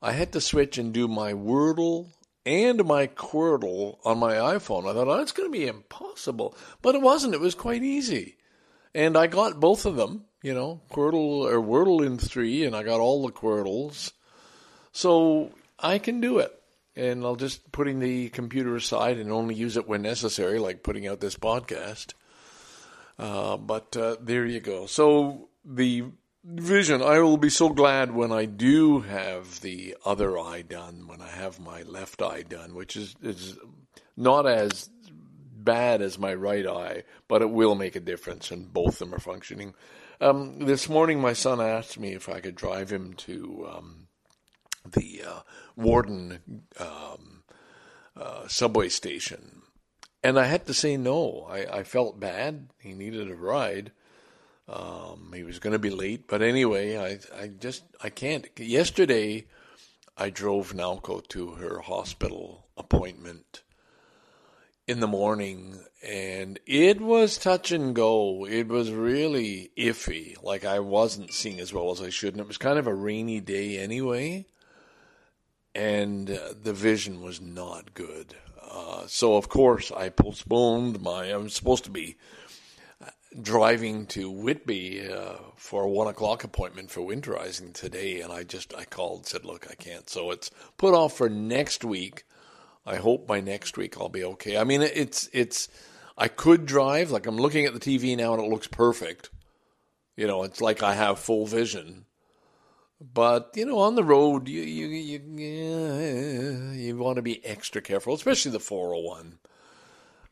I had to switch and do my Wordle and my Quordle on my iPhone. I thought, oh, it's going to be impossible, but it wasn't. It was quite easy, and I got both of them. You know, Quordle or Wordle in three, and I got all the Quordles, so I can do it and I'll just putting the computer aside and only use it when necessary, like putting out this podcast. Uh, but uh, there you go. So the vision, I will be so glad when I do have the other eye done, when I have my left eye done, which is is not as bad as my right eye, but it will make a difference, and both of them are functioning. Um, this morning, my son asked me if I could drive him to. Um, the uh, Warden um, uh, subway station. And I had to say no. I, I felt bad. He needed a ride. Um, he was going to be late. But anyway, I, I just, I can't. Yesterday, I drove Naoko to her hospital appointment in the morning and it was touch and go. It was really iffy. Like I wasn't seeing as well as I should. And it was kind of a rainy day anyway and uh, the vision was not good. Uh, so of course I postponed my. I'm supposed to be uh, driving to Whitby uh, for a one o'clock appointment for winterizing today, and I just I called said, look, I can't. So it's put off for next week. I hope by next week I'll be okay. I mean, it's it's. I could drive. Like I'm looking at the TV now, and it looks perfect. You know, it's like I have full vision. But you know, on the road, you you you, you want to be extra careful, especially the 401.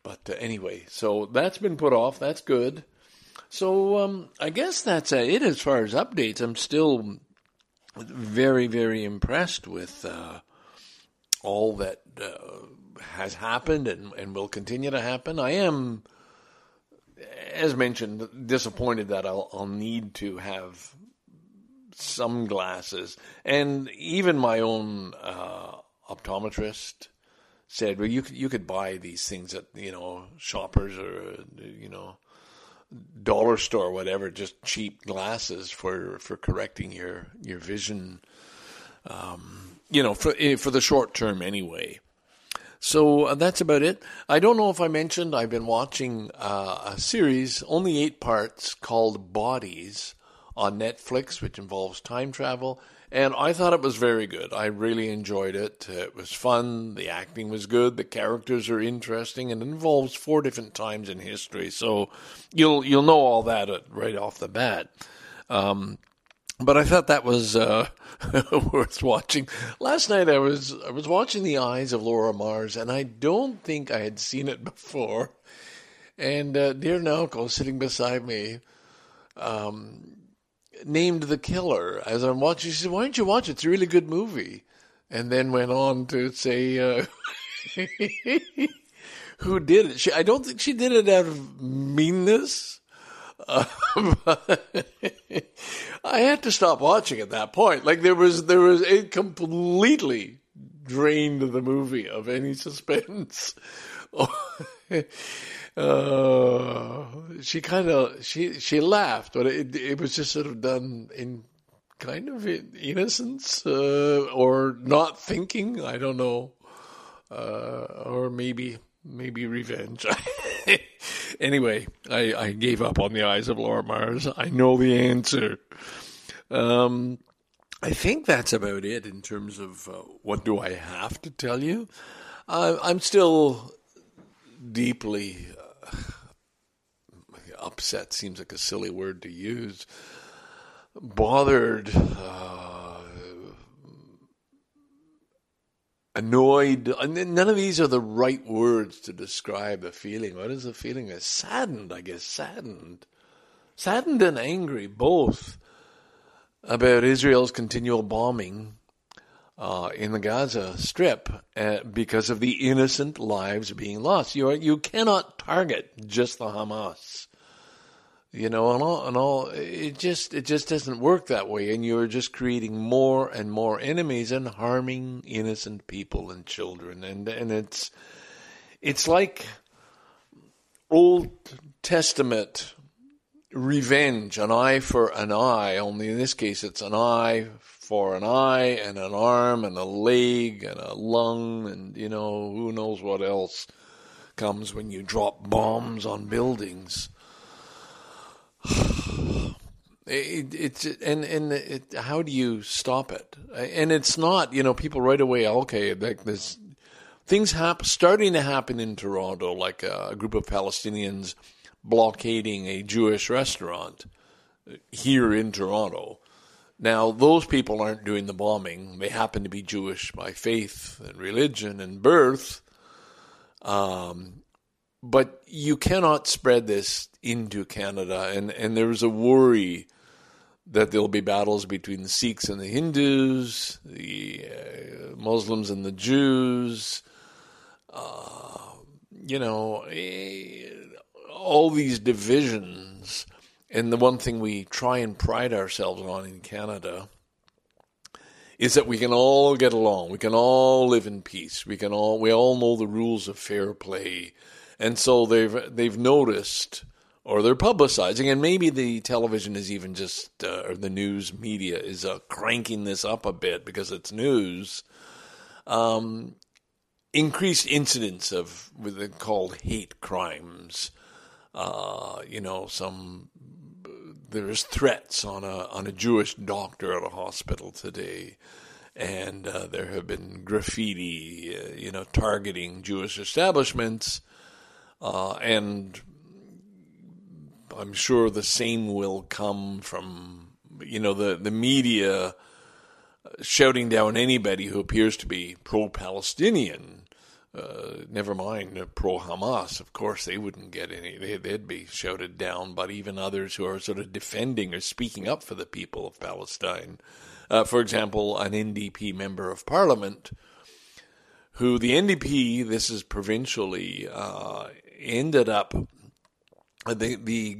But uh, anyway, so that's been put off. That's good. So um, I guess that's it as far as updates. I'm still very very impressed with uh, all that uh, has happened and, and will continue to happen. I am, as mentioned, disappointed that I'll, I'll need to have some glasses. And even my own uh, optometrist said, "Well, you could you could buy these things at you know shoppers or you know dollar store, or whatever, just cheap glasses for for correcting your your vision." Um, you know, for eh, for the short term anyway. So uh, that's about it. I don't know if I mentioned I've been watching uh, a series, only eight parts, called Bodies on Netflix, which involves time travel. And I thought it was very good. I really enjoyed it. It was fun. The acting was good. The characters are interesting, and it involves four different times in history. So you'll you'll know all that right off the bat. Um, but I thought that was uh, [LAUGHS] worth watching. Last night I was I was watching The Eyes of Laura Mars, and I don't think I had seen it [LAUGHS] before. And uh, dear Naoko, sitting beside me, um, named the killer as I'm watching. She said, "Why don't you watch it? It's a really good movie." And then went on to say uh, [LAUGHS] who did it. She, I don't think she did it out of meanness. Uh, [LAUGHS] [LAUGHS] I had to stop watching at that point. Like there was, there was it completely drained the movie of any suspense. Uh, she kind of she she laughed, but it it was just sort of done in kind of in innocence uh, or not thinking. I don't know, uh, or maybe maybe revenge. [LAUGHS] anyway, I, I gave up on the eyes of Laura Mars. I know the answer. Um, I think that's about it in terms of uh, what do I have to tell you. Uh, I'm still deeply [SIGHS] upset. Seems like a silly word to use. Bothered, uh, annoyed. None of these are the right words to describe the feeling. What is the feeling? Is saddened, I guess. Saddened, saddened and angry, both about Israel's continual bombing uh, in the Gaza Strip uh, because of the innocent lives being lost. You are, you cannot target just the Hamas, you know, and all and all. It just it just doesn't work that way, and you're just creating more and more enemies and harming innocent people and children, and and it's it's like Old Testament revenge, an eye for an eye, only in this case it's an eye for an eye and an arm and a leg and a lung and, you know, who knows what else comes when you drop bombs on buildings. [SIGHS] It, it's and and it, how do you stop it? And it's not you know people right away. Okay, like this things happen starting to happen in Toronto, like a, a group of Palestinians blockading a Jewish restaurant here in Toronto. Now, those people aren't doing the bombing. They happen to be Jewish by faith and religion and birth. Um, but you cannot spread this into Canada. And, and there's a worry that there'll be battles between the Sikhs and the Hindus, the uh, Muslims and the Jews. Uh, you know, eh, all these divisions, and the one thing we try and pride ourselves on in Canada is that we can all get along. We can all live in peace. We can all we all know the rules of fair play, and so they've they've noticed or they're publicizing, and maybe the television is even just uh, or the news media is uh, cranking this up a bit because it's news. Um, increased incidents of what they called hate crimes uh, you know, some there's threats on a on a Jewish doctor at a hospital today, and uh, there have been graffiti, uh, you know, targeting Jewish establishments, uh, and I'm sure the same will come from you know the the media shouting down anybody who appears to be pro-Palestinian uh, never mind pro Hamas. Of course, they wouldn't get any. They, would be shouted down. But even others who are sort of defending or speaking up for the people of Palestine, uh, for example, an NDP member of Parliament who the NDP, this is provincially, uh, ended up uh, the the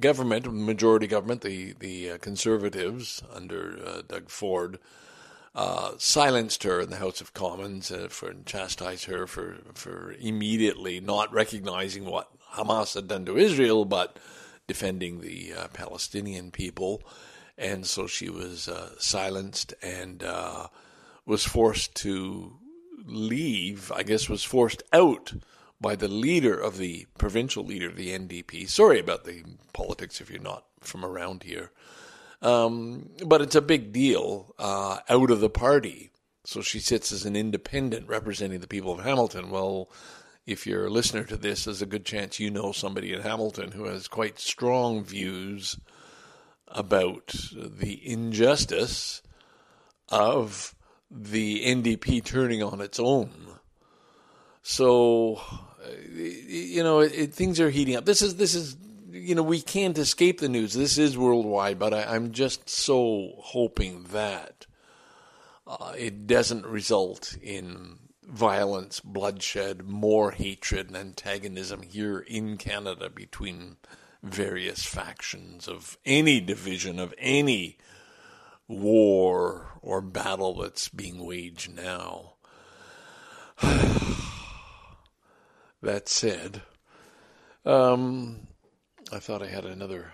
government, majority government, the the uh, Conservatives under Doug Ford, uh, silenced her in the House of Commons uh, for and chastised her for for immediately not recognizing what Hamas had done to Israel, but defending the uh, Palestinian people, and so she was uh, silenced and uh, was forced to leave. I guess was forced out by the leader of the provincial leader of the NDP. Sorry about the politics if you're not from around here. Um, but it's a big deal uh, out of the party. So she sits as an independent representing the people of Hamilton. Well, if you're a listener to this, there's a good chance you know somebody in Hamilton who has quite strong views about the injustice of the NDP turning on its own. So, uh, you know, it, it, things are heating up. This is this is you know we can't escape the news. This is worldwide, but I, I'm just so hoping that uh, it doesn't result in violence, bloodshed, more hatred and antagonism here in Canada between various factions of any division of any war or battle that's being waged now. [SIGHS] that said, um, I thought I had another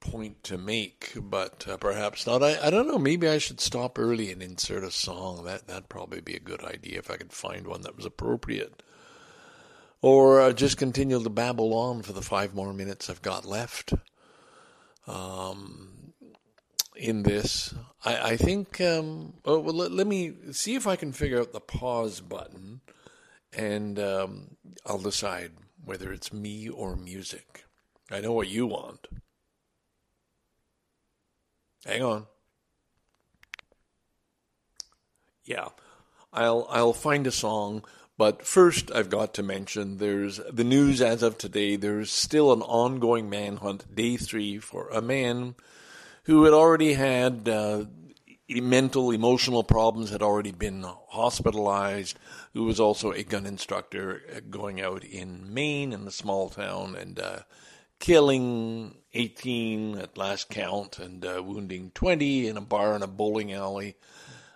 point to make, but uh, perhaps not. I, I don't know. Maybe I should stop early and insert a song. That that'd probably be a good idea if I could find one that was appropriate. Or uh, just continue to babble on for the five more minutes I've got left. Um, in this, I, I think. Um, oh, well, let, let me see if I can figure out the pause button, and um, I'll decide whether it's me or music. I know what you want. Hang on. Yeah, I'll I'll find a song, but first I've got to mention there's the news as of today. There's still an ongoing manhunt, day three, for a man who had already had uh, mental, emotional problems, had already been hospitalized. Who was also a gun instructor uh, going out in Maine in the small town and. Uh, killing 18 at last count and uh, wounding 20 in a bar in a bowling alley.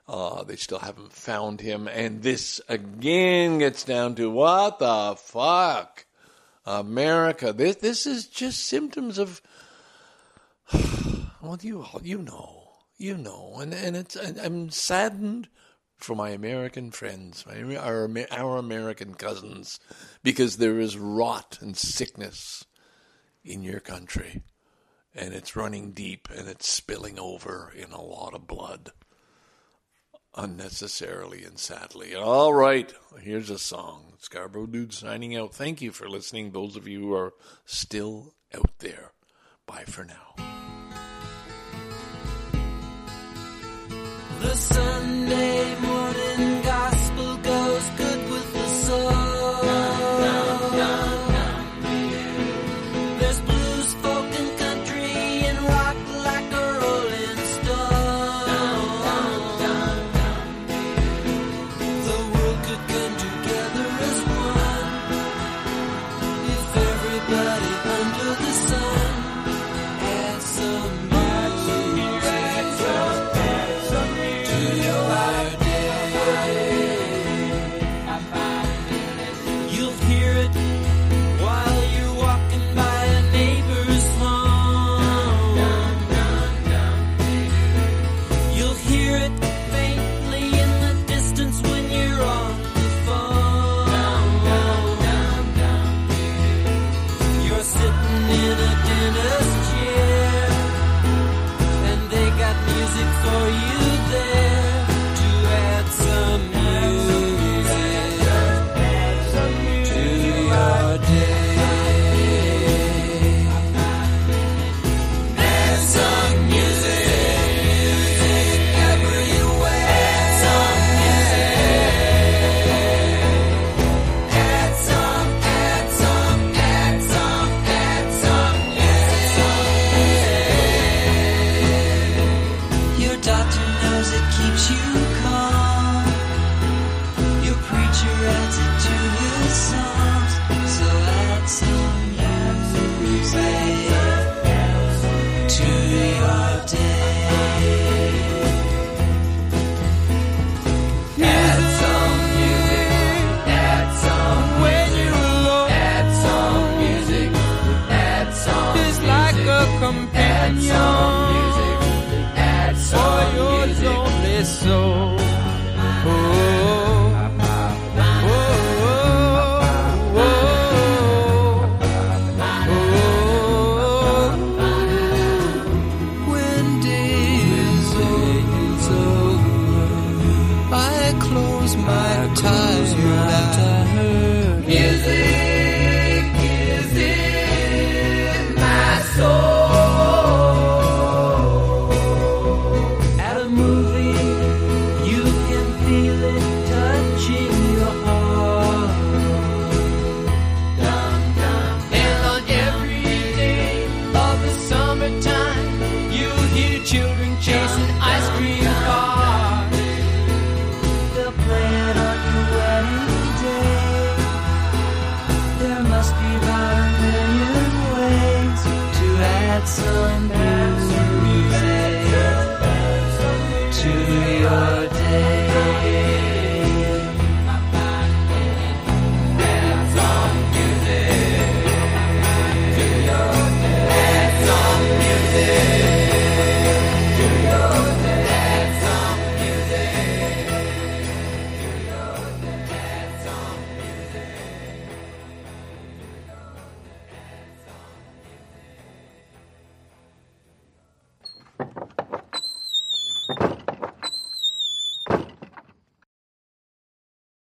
Uh, they still haven't found him. And this again gets down to what the fuck? America. This, this is just symptoms of, [SIGHS] well, you, all, you know, you know, and, and it's, and I'm saddened for my American friends, my, our, our American cousins, because there is rot and sickness in your country, and it's running deep and it's spilling over in a lot of blood, unnecessarily and sadly. All right, here's a song. Scarborough Dude signing out. Thank you for listening, those of you who are still out there. Bye for now. The Sunday morning soul.